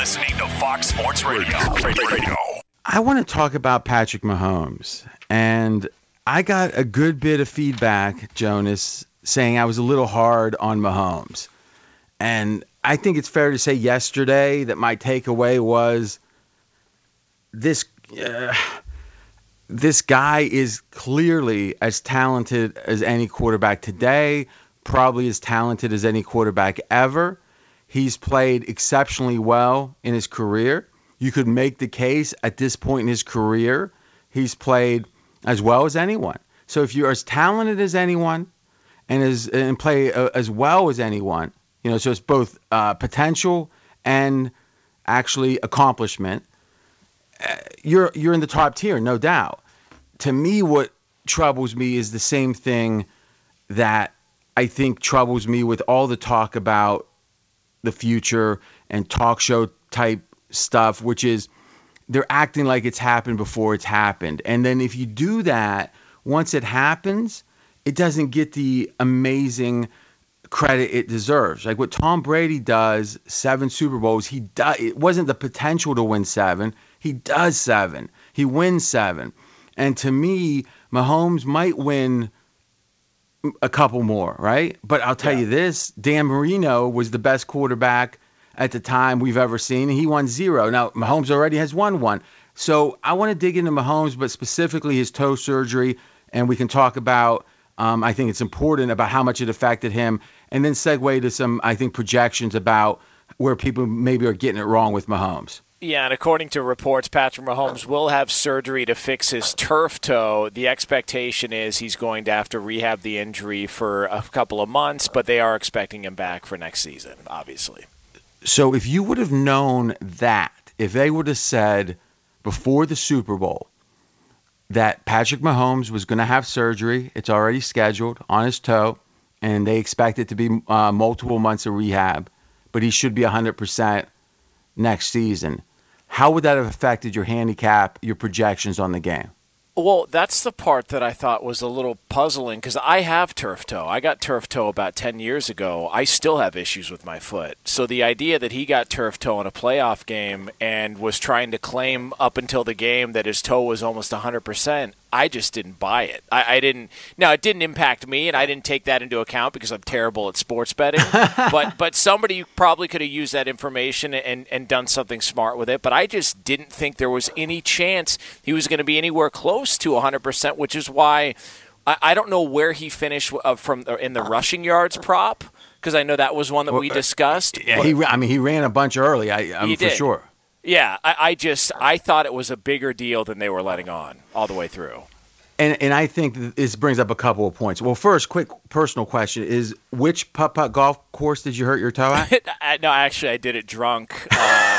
listening to Fox Sports Radio. Radio. I want to talk about Patrick Mahomes. And I got a good bit of feedback, Jonas, saying I was a little hard on Mahomes. And I think it's fair to say yesterday that my takeaway was this uh, this guy is clearly as talented as any quarterback today, probably as talented as any quarterback ever. He's played exceptionally well in his career. You could make the case at this point in his career, he's played as well as anyone. So if you're as talented as anyone and as and play uh, as well as anyone, you know, so it's both uh, potential and actually accomplishment. Uh, you're you're in the top tier, no doubt. To me, what troubles me is the same thing that I think troubles me with all the talk about the future and talk show type stuff, which is they're acting like it's happened before it's happened. And then if you do that, once it happens, it doesn't get the amazing credit it deserves. Like what Tom Brady does, seven Super Bowls, he does it wasn't the potential to win seven. He does seven. He wins seven. And to me, Mahomes might win a couple more, right? But I'll tell yeah. you this, Dan Marino was the best quarterback at the time we've ever seen. He won zero. Now Mahomes already has won one. So I want to dig into Mahomes, but specifically his toe surgery, and we can talk about. Um, I think it's important about how much it affected him, and then segue to some I think projections about where people maybe are getting it wrong with Mahomes. Yeah, and according to reports, Patrick Mahomes will have surgery to fix his turf toe. The expectation is he's going to have to rehab the injury for a couple of months, but they are expecting him back for next season, obviously. So if you would have known that, if they would have said before the Super Bowl that Patrick Mahomes was going to have surgery, it's already scheduled on his toe, and they expect it to be uh, multiple months of rehab, but he should be 100% next season. How would that have affected your handicap, your projections on the game? Well, that's the part that I thought was a little puzzling because I have turf toe. I got turf toe about 10 years ago. I still have issues with my foot. So the idea that he got turf toe in a playoff game and was trying to claim up until the game that his toe was almost 100%, I just didn't buy it. I, I, didn't. Now it didn't impact me, and I didn't take that into account because I'm terrible at sports betting. but but somebody probably could have used that information and and done something smart with it. But I just didn't think there was any chance he was going to be anywhere close to 100, percent which is why I, I, don't know where he finished uh, from in the rushing yards prop because I know that was one that we uh, discussed. Yeah, he. I mean, he ran a bunch early. I, I'm for sure. Yeah, I, I just I thought it was a bigger deal than they were letting on all the way through. And and I think this brings up a couple of points. Well, first, quick personal question is which putt putt golf course did you hurt your toe at? no, actually, I did it drunk. Uh,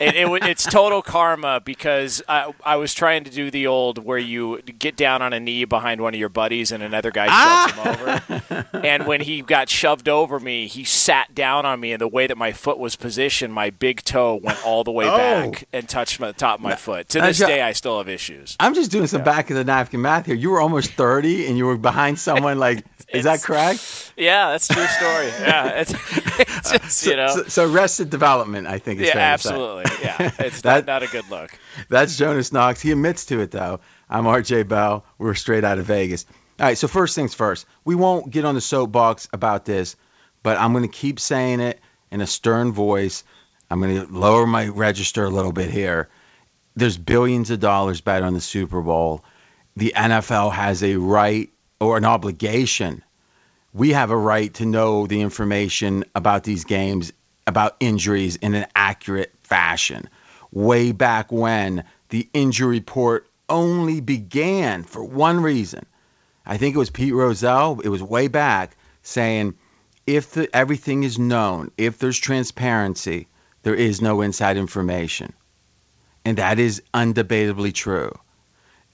it, it, it's total karma because I, I, was trying to do the old where you get down on a knee behind one of your buddies and another guy shoves ah! him over. and when he got shoved over me, he sat down on me, and the way that my foot was positioned, my big toe went all the way oh. back and touched the top of my foot. To this day, I still have issues. I'm just doing some yeah. back of the napkin math here. You were almost 30, and you were behind someone like. is that correct? Yeah, that's true story. Yeah, it's, it's just, so, you know. So, so, arrested development, I think. yeah, absolutely. Yeah, it's that, not, not a good look. That's Jonas Knox. He admits to it though. I'm RJ Bell. We're straight out of Vegas. All right. So first things first. We won't get on the soapbox about this, but I'm going to keep saying it in a stern voice. I'm going to lower my register a little bit here. There's billions of dollars bet on the Super Bowl. The NFL has a right or an obligation we have a right to know the information about these games, about injuries in an accurate fashion. Way back when the injury report only began for one reason. I think it was Pete Rozelle, it was way back saying if the, everything is known, if there's transparency, there is no inside information. And that is undebatably true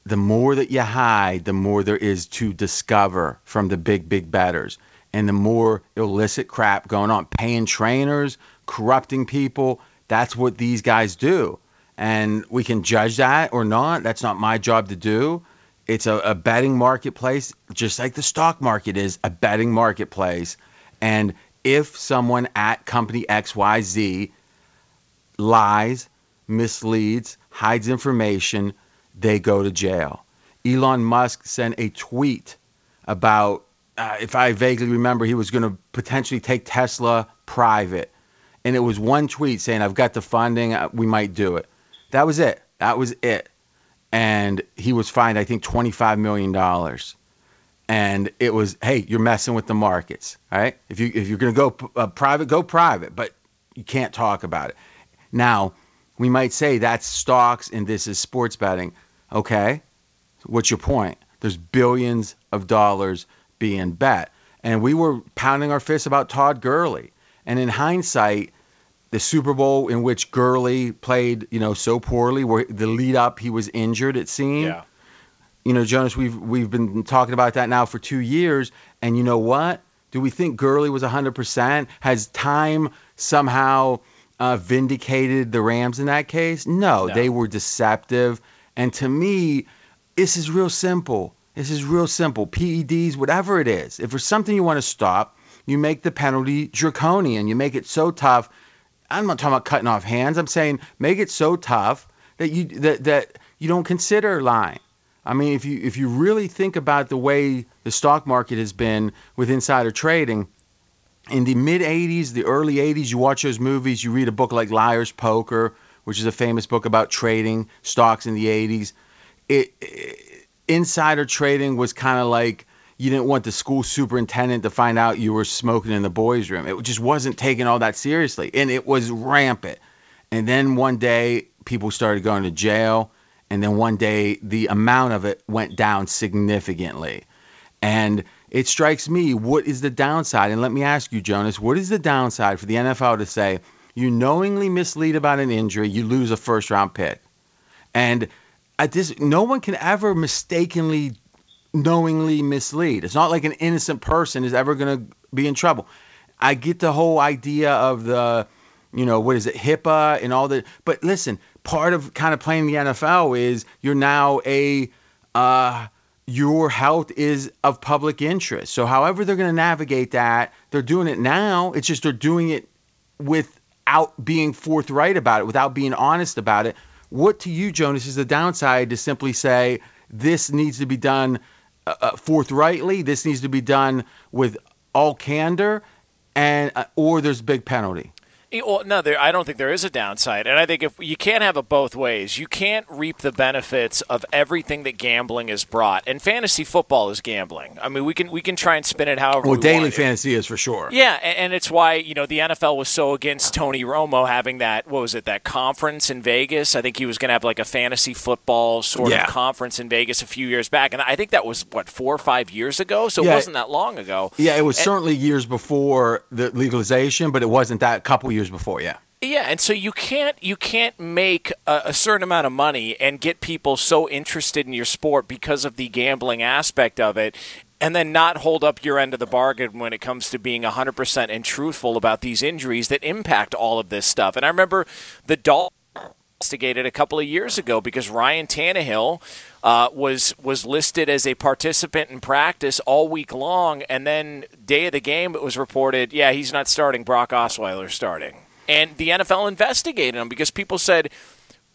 the more that you hide, the more there is to discover from the big, big bettors. And the more illicit crap going on, paying trainers, corrupting people. That's what these guys do. And we can judge that or not. That's not my job to do. It's a, a betting marketplace, just like the stock market is a betting marketplace. And if someone at company XYZ lies, misleads, hides information, they go to jail. Elon Musk sent a tweet about, uh, if I vaguely remember, he was going to potentially take Tesla private. And it was one tweet saying, I've got the funding, uh, we might do it. That was it. That was it. And he was fined, I think, $25 million and it was, hey, you're messing with the markets, all right? If you if you're going to go uh, private, go private, but you can't talk about it. Now, we might say that's stocks and this is sports betting. Okay, what's your point? There's billions of dollars being bet, and we were pounding our fists about Todd Gurley, and in hindsight. The Super Bowl in which Gurley played, you know, so poorly, where the lead up he was injured, it seemed. Yeah you know, Jonas, we've we've been talking about that now for two years, and you know what? Do we think Gurley was 100%? Has time somehow uh, vindicated the Rams in that case? No, No. they were deceptive. And to me, this is real simple. This is real simple. PEDs, whatever it is, if there's something you want to stop, you make the penalty draconian. You make it so tough. I'm not talking about cutting off hands. I'm saying make it so tough that you that that you don't consider lying. I mean, if you if you really think about the way the stock market has been with insider trading, in the mid 80s, the early 80s, you watch those movies, you read a book like Liar's Poker, which is a famous book about trading stocks in the 80s. It, it insider trading was kind of like you didn't want the school superintendent to find out you were smoking in the boys' room. It just wasn't taken all that seriously, and it was rampant. And then one day, people started going to jail and then one day the amount of it went down significantly. And it strikes me, what is the downside? And let me ask you, Jonas, what is the downside for the NFL to say you knowingly mislead about an injury, you lose a first round pick? And at this, no one can ever mistakenly, knowingly mislead. It's not like an innocent person is ever going to be in trouble. I get the whole idea of the, you know, what is it, HIPAA and all that. But listen, part of kind of playing the NFL is you're now a uh, your health is of public interest. So however they're going to navigate that, they're doing it now. It's just they're doing it without being forthright about it, without being honest about it. What to you, Jonas, is the downside to simply say this needs to be done uh, uh, forthrightly, this needs to be done with all candor, and uh, or there's big penalty. Well, no, there, I don't think there is a downside, and I think if you can't have it both ways, you can't reap the benefits of everything that gambling has brought. And fantasy football is gambling. I mean, we can we can try and spin it however. Well, we daily fantasy is for sure. Yeah, and, and it's why you know the NFL was so against Tony Romo having that what was it that conference in Vegas? I think he was going to have like a fantasy football sort Yeah. of conference in Vegas a few years back, and I think that was what four or five years ago. So Yeah. it wasn't that long ago. Yeah, it was And- certainly years before the legalization, but it wasn't that couple years before. Yeah. Yeah, and so you can't you can't make a, a certain amount of money and get people so interested in your sport because of the gambling aspect of it, and then not hold up your end of the bargain when it comes to being 100% and truthful about these injuries that impact all of this stuff. And I remember the Dolphins investigated a couple of years ago because Ryan Tannehill uh, was was listed as a participant in practice all week long, and then day of the game it was reported, yeah, he's not starting. Brock Osweiler starting, and the NFL investigated him because people said.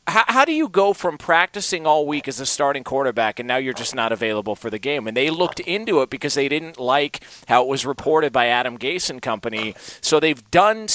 How, how do you go from practicing all week as a starting quarterback and now you're just not available for the game? And they looked into it because they didn't like how it was reported by Adam Gase and company. So they've done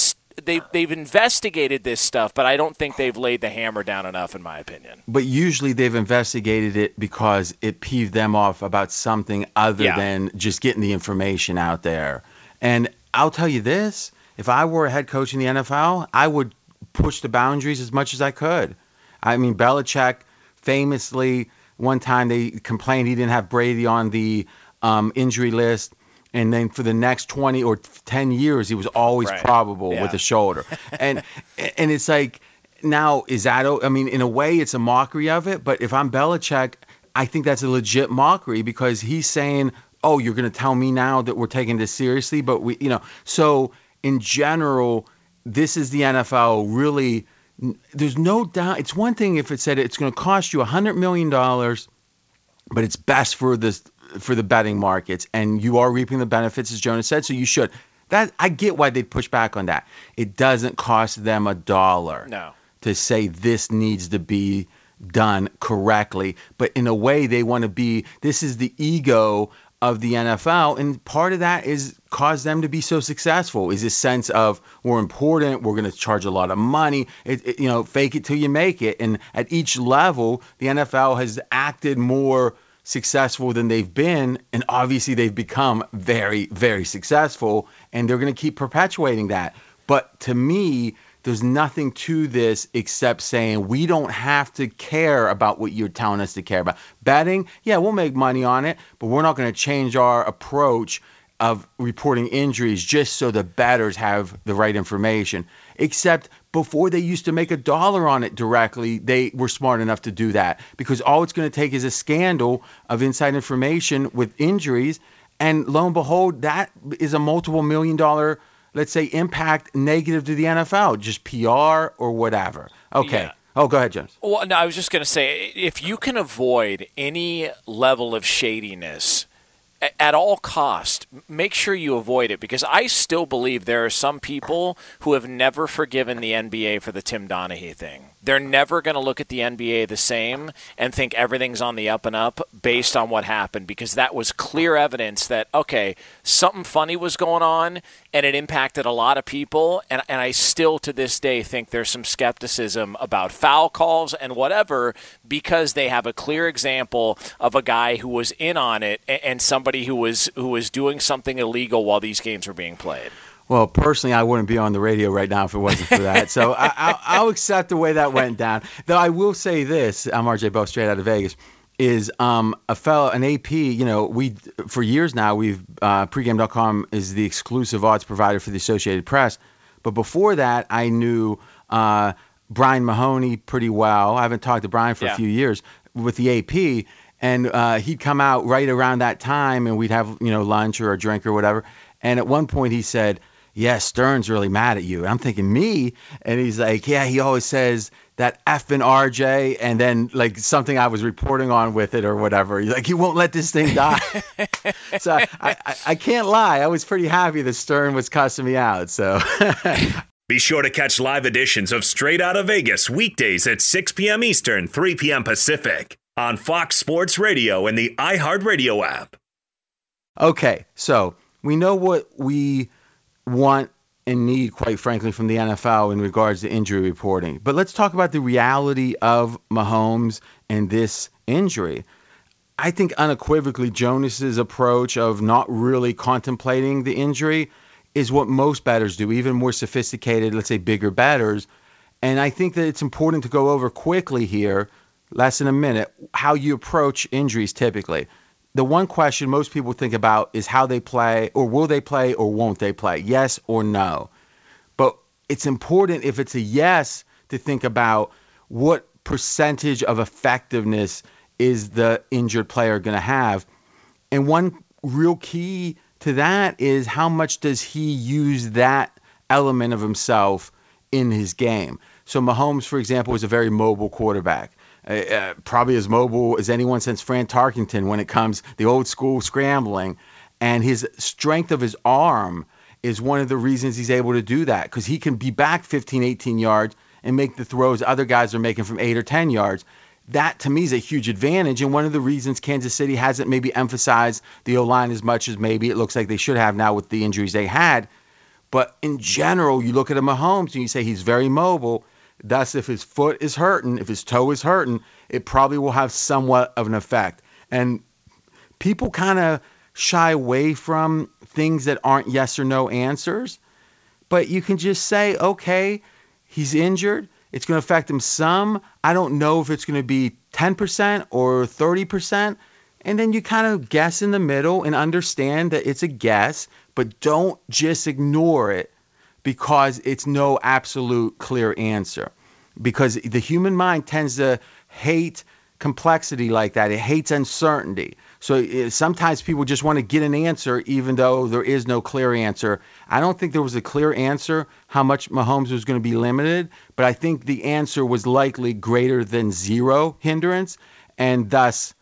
they've they've investigated this stuff, but I don't think they've laid the hammer down enough, in my opinion. But usually they've investigated it because it peeved them off about something other Yeah. than just getting the information out there. And I'll tell you this if I were a head coach in the NFL, I would push the boundaries as much as I could. I mean, Belichick famously, one time they complained he didn't have Brady on the um, injury list. And then for the next 20 or 10 years, he was always Right. probable Yeah. with a shoulder. And and it's like, now is that? I mean, in a way, it's a mockery of it. But if I'm Belichick, I think that's a legit mockery because he's saying, "Oh, you're going to tell me now that we're taking this seriously." But we, you know, so in general, this is the NFL. Really, there's no doubt. It's one thing if it said it's going to cost you a hundred million dollars, but it's best for this for the betting markets, and you are reaping the benefits, as Jonas said. So you should. That I get why they'd push back on that. It doesn't cost them a dollar No. to say this needs to be done correctly, but in a way they want to be. This is the ego of the NFL, and part of that is cause them to be so successful. Is this sense of we're important, we're going to charge a lot of money. It, it, you know, fake it till you make it. And at each level, the NFL has acted more successful than they've been, and obviously they've become very, very successful, and they're going to keep perpetuating that. But to me, there's nothing to this except saying we don't have to care about what you're telling us to care about. Betting, yeah, we'll make money on it, but we're not going to change our approach of reporting injuries just so the batters have the right information. Except before they used to make a dollar on it directly, they were smart enough to do that because all it's going to take is a scandal of inside information with injuries. And lo and behold, that is a multiple million dollar let's say, impact negative to the NFL, just PR or whatever. Okay. Yeah. Oh, go ahead, James. Well, no, I was just going to say if you can avoid any level of shadiness at all cost, make sure you avoid it because I still believe there are some people who have never forgiven the NBA for the Tim Donaghy thing. They're never going to look at the NBA the same and think everything's on the up and up based on what happened because that was clear evidence that okay, something funny was going on and it impacted a lot of people and and I still to this day think there's some skepticism about foul calls and whatever because they have a clear example of a guy who was in on it and, and somebody who was who was doing something illegal while these games were being played. Well, personally, I wouldn't be on the radio right now if it wasn't for that. So I, I'll, I'll accept the way that went down. Though I will say this: I'm RJ Bell, straight out of Vegas. Is um, a fellow an AP? You know, we for years now we've uh, pregame.com is the exclusive odds provider for the Associated Press. But before that, I knew uh, Brian Mahoney pretty well. I haven't talked to Brian for Yeah. a few years with the AP, and uh, he'd come out right around that time, and we'd have you know lunch or a drink or whatever. And at one point, he said, "Yeah, Stern's really mad at you." And I'm thinking, "Me?" And he's like, "Yeah, he always says that F and RJ, and then like something I was reporting on with it or whatever. He's like, he won't let this thing die." so I, I, I can't lie. I was pretty happy that Stern was cussing me out. So. Be sure to catch live editions of Straight Out of Vegas weekdays at 6 p.m. Eastern, 3 p.m. Pacific on Fox Sports Radio and the iHeartRadio app. Okay, so we know what we want and need, quite frankly, from the NFL in regards to injury reporting. But let's talk about the reality of Mahomes and this injury. I think unequivocally Jonas's approach of not really contemplating the injury is what most batters do, even more sophisticated, let's say bigger batters. And I think that it's important to go over quickly here, less than a minute, how you approach injuries typically. The one question most people think about is how they play, or will they play, or won't they play? Yes or no. But it's important if it's a yes to think about what percentage of effectiveness is the injured player going to have. And one real key to that is how much does he use that element of himself in his game. So Mahomes, for example, is a very mobile quarterback. Uh, uh, probably as mobile as anyone since Fran Tarkenton when it comes the old school scrambling, and his strength of his arm is one of the reasons he's able to do that because he can be back 15, 18 yards and make the throws other guys are making from eight or 10 yards. That to me is a huge advantage, and one of the reasons Kansas City hasn't maybe emphasized the O line as much as maybe it looks like they should have now with the injuries they had. But in general, you look at a Mahomes and you say he's very mobile. Thus, if his foot is hurting, if his toe is hurting, it probably will have somewhat of an effect. And people kind of shy away from things that aren't yes or no answers. But you can just say, okay, he's injured. It's going to affect him some. I don't know if it's going to be 10% or 30%. And then you kind of guess in the middle and understand that it's a guess, but don't just ignore it because it's no absolute clear answer. Because the human mind tends to hate complexity like that. It hates uncertainty. So uh, sometimes people just want to get an answer even though there is no clear answer. I don't think there was a clear answer how much Mahomes was going to be limited, but I think the answer was likely greater than zero hindrance, and thus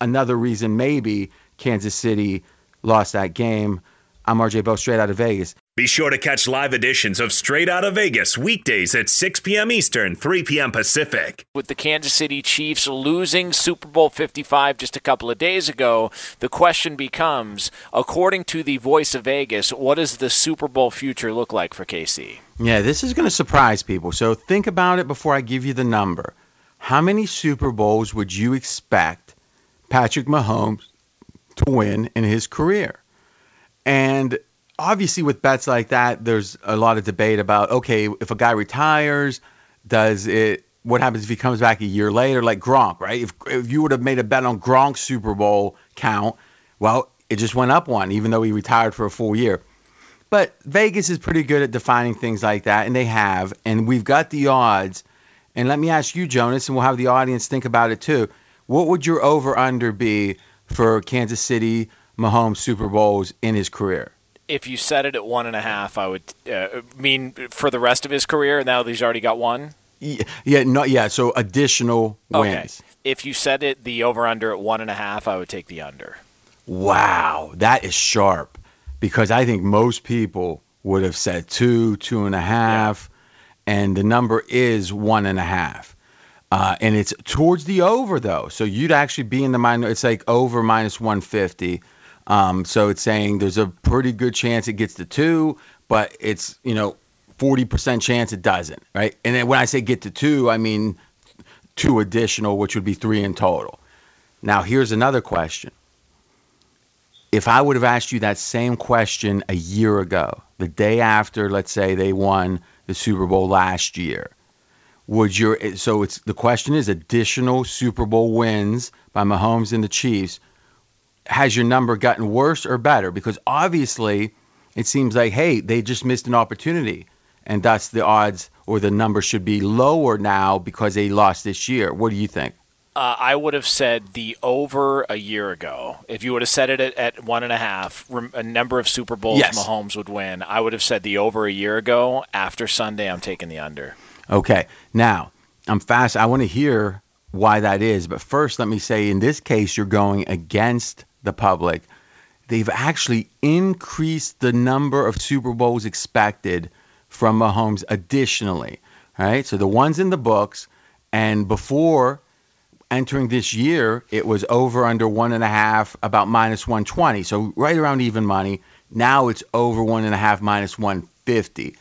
another reason maybe Kansas City lost that game. I'm RJ Bell, straight out of Vegas. Be sure to catch live editions of Straight Out of Vegas weekdays at 6 p.m. Eastern, 3 p.m. Pacific. With the Kansas City Chiefs losing Super Bowl 55 just a couple of days ago, the question becomes according to the voice of Vegas, what does the Super Bowl future look like for KC? Yeah, this is going to surprise people. So think about it before I give you the number. How many Super Bowls would you expect Patrick Mahomes to win in his career? And obviously with bets like that, there's a lot of debate about okay, if a guy retires, does it what happens if he comes back a year later, like Gronk, right? If if you would have made a bet on Gronk's Super Bowl count, well, it just went up one, even though he retired for a full year. But Vegas is pretty good at defining things like that, and they have, and we've got the odds. And let me ask you, Jonas, and we'll have the audience think about it too. What would your over under be for Kansas City Mahomes Super Bowls in his career? If you set it at one and a half, I would uh, mean for the rest of his career. Now that he's already got one. Yeah, yeah, no, yeah. So additional wins. Okay. If you set it the over under at one and a half, I would take the under. Wow, that is sharp because I think most people would have said two, two and a half, yeah. and the number is one and a half. Uh, and it's towards the over though, so you'd actually be in the minus. It's like over minus 150. Um, so it's saying there's a pretty good chance it gets to two, but it's you know 40% chance it doesn't, right? And then when I say get to two, I mean two additional, which would be three in total. Now here's another question. If I would have asked you that same question a year ago, the day after, let's say they won the Super Bowl last year, would your so it's the question is additional Super Bowl wins by Mahomes and the Chiefs has your number gotten worse or better? Because obviously, it seems like, hey, they just missed an opportunity, and thus the odds or the number should be lower now because they lost this year. What do you think? Uh, I would have said the over a year ago. If you would have set it at, at one and a half, a number of Super Bowls yes. Mahomes would win. I would have said the over a year ago. After Sunday, I'm taking the under. Okay. Now, I'm fast. I want to hear why that is. But first, let me say in this case, you're going against the public, they've actually increased the number of Super Bowls expected from Mahomes additionally. Right? So the ones in the books, and before entering this year, it was over under one and a half, about minus 120. So right around even money. Now it's over one and a half, minus 150.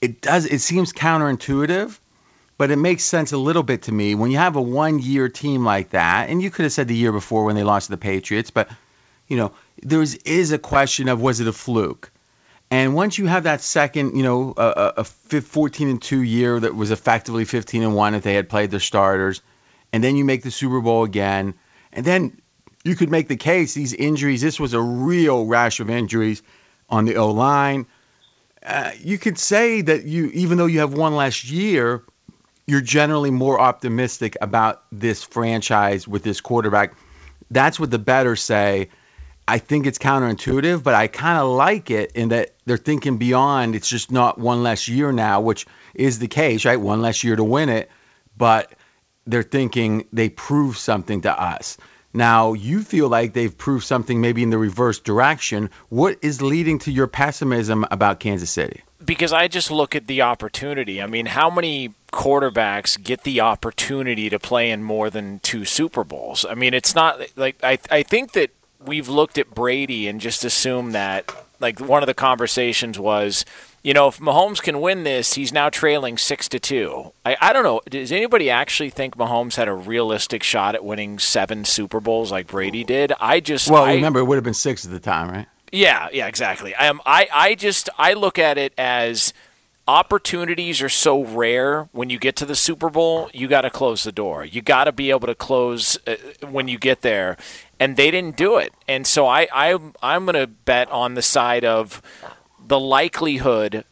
It does. It seems counterintuitive, but it makes sense a little bit to me when you have a one year team like that, and you could have said the year before when they lost to the Patriots, but you know, there is a question of was it a fluke? And once you have that second, you know, a, a 14 and 2 year that was effectively 15 and 1 if they had played their starters, and then you make the Super Bowl again, and then you could make the case these injuries, this was a real rash of injuries on the O line. Uh, you could say that you, even though you have one last year, you're generally more optimistic about this franchise with this quarterback. That's what the bettors say. I think it's counterintuitive, but I kind of like it in that they're thinking beyond. It's just not one less year now, which is the case, right? One less year to win it, but they're thinking they prove something to us. Now, you feel like they've proved something maybe in the reverse direction. What is leading to your pessimism about Kansas City? Because I just look at the opportunity. I mean, how many quarterbacks get the opportunity to play in more than two Super Bowls? I mean, it's not like I, I think that we've looked at Brady and just assumed that, like, one of the conversations was you know, if Mahomes can win this, he's now trailing six to two. I, I don't know. Does anybody actually think Mahomes had a realistic shot at winning seven Super Bowls like Brady did? I just well, I, remember it would have been six at the time, right? Yeah, yeah, exactly. I am. I I just I look at it as opportunities are so rare when you get to the Super Bowl, you got to close the door. You got to be able to close uh, when you get there. And they didn't do it. And so I, I I'm going to bet on the side of the likelihood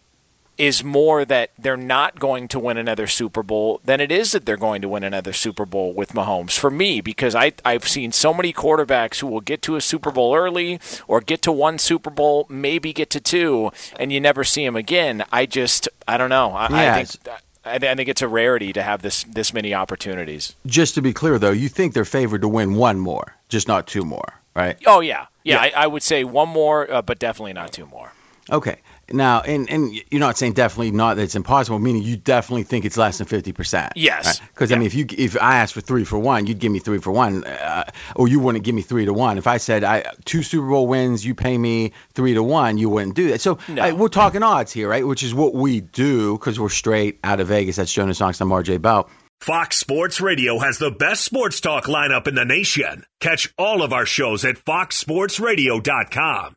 is more that they're not going to win another Super Bowl than it is that they're going to win another Super Bowl with Mahomes. For me, because I, I've seen so many quarterbacks who will get to a Super Bowl early or get to one Super Bowl, maybe get to two, and you never see them again. I just, I don't know. I, yeah, I think. I think it's a rarity to have this this many opportunities. Just to be clear, though, you think they're favored to win one more, just not two more, right? Oh yeah, yeah. yeah. I, I, would say one more, uh, but definitely not two more. Okay. Now, and and you're not saying definitely not that it's impossible, meaning you definitely think it's less than fifty percent. Yes. Because Yeah. I mean, if you if I asked for three for one, you'd give me three for one, uh, or you wouldn't give me three to one. If I said I two Super Bowl wins, you pay me three to one, you wouldn't do that. So No. uh, we're talking odds here, right? Which is what we do because we're straight out of Vegas. That's Jonas Knox. I'm RJ Bell. Fox Sports Radio has the best sports talk lineup in the nation. Catch all of our shows at foxsportsradio.com.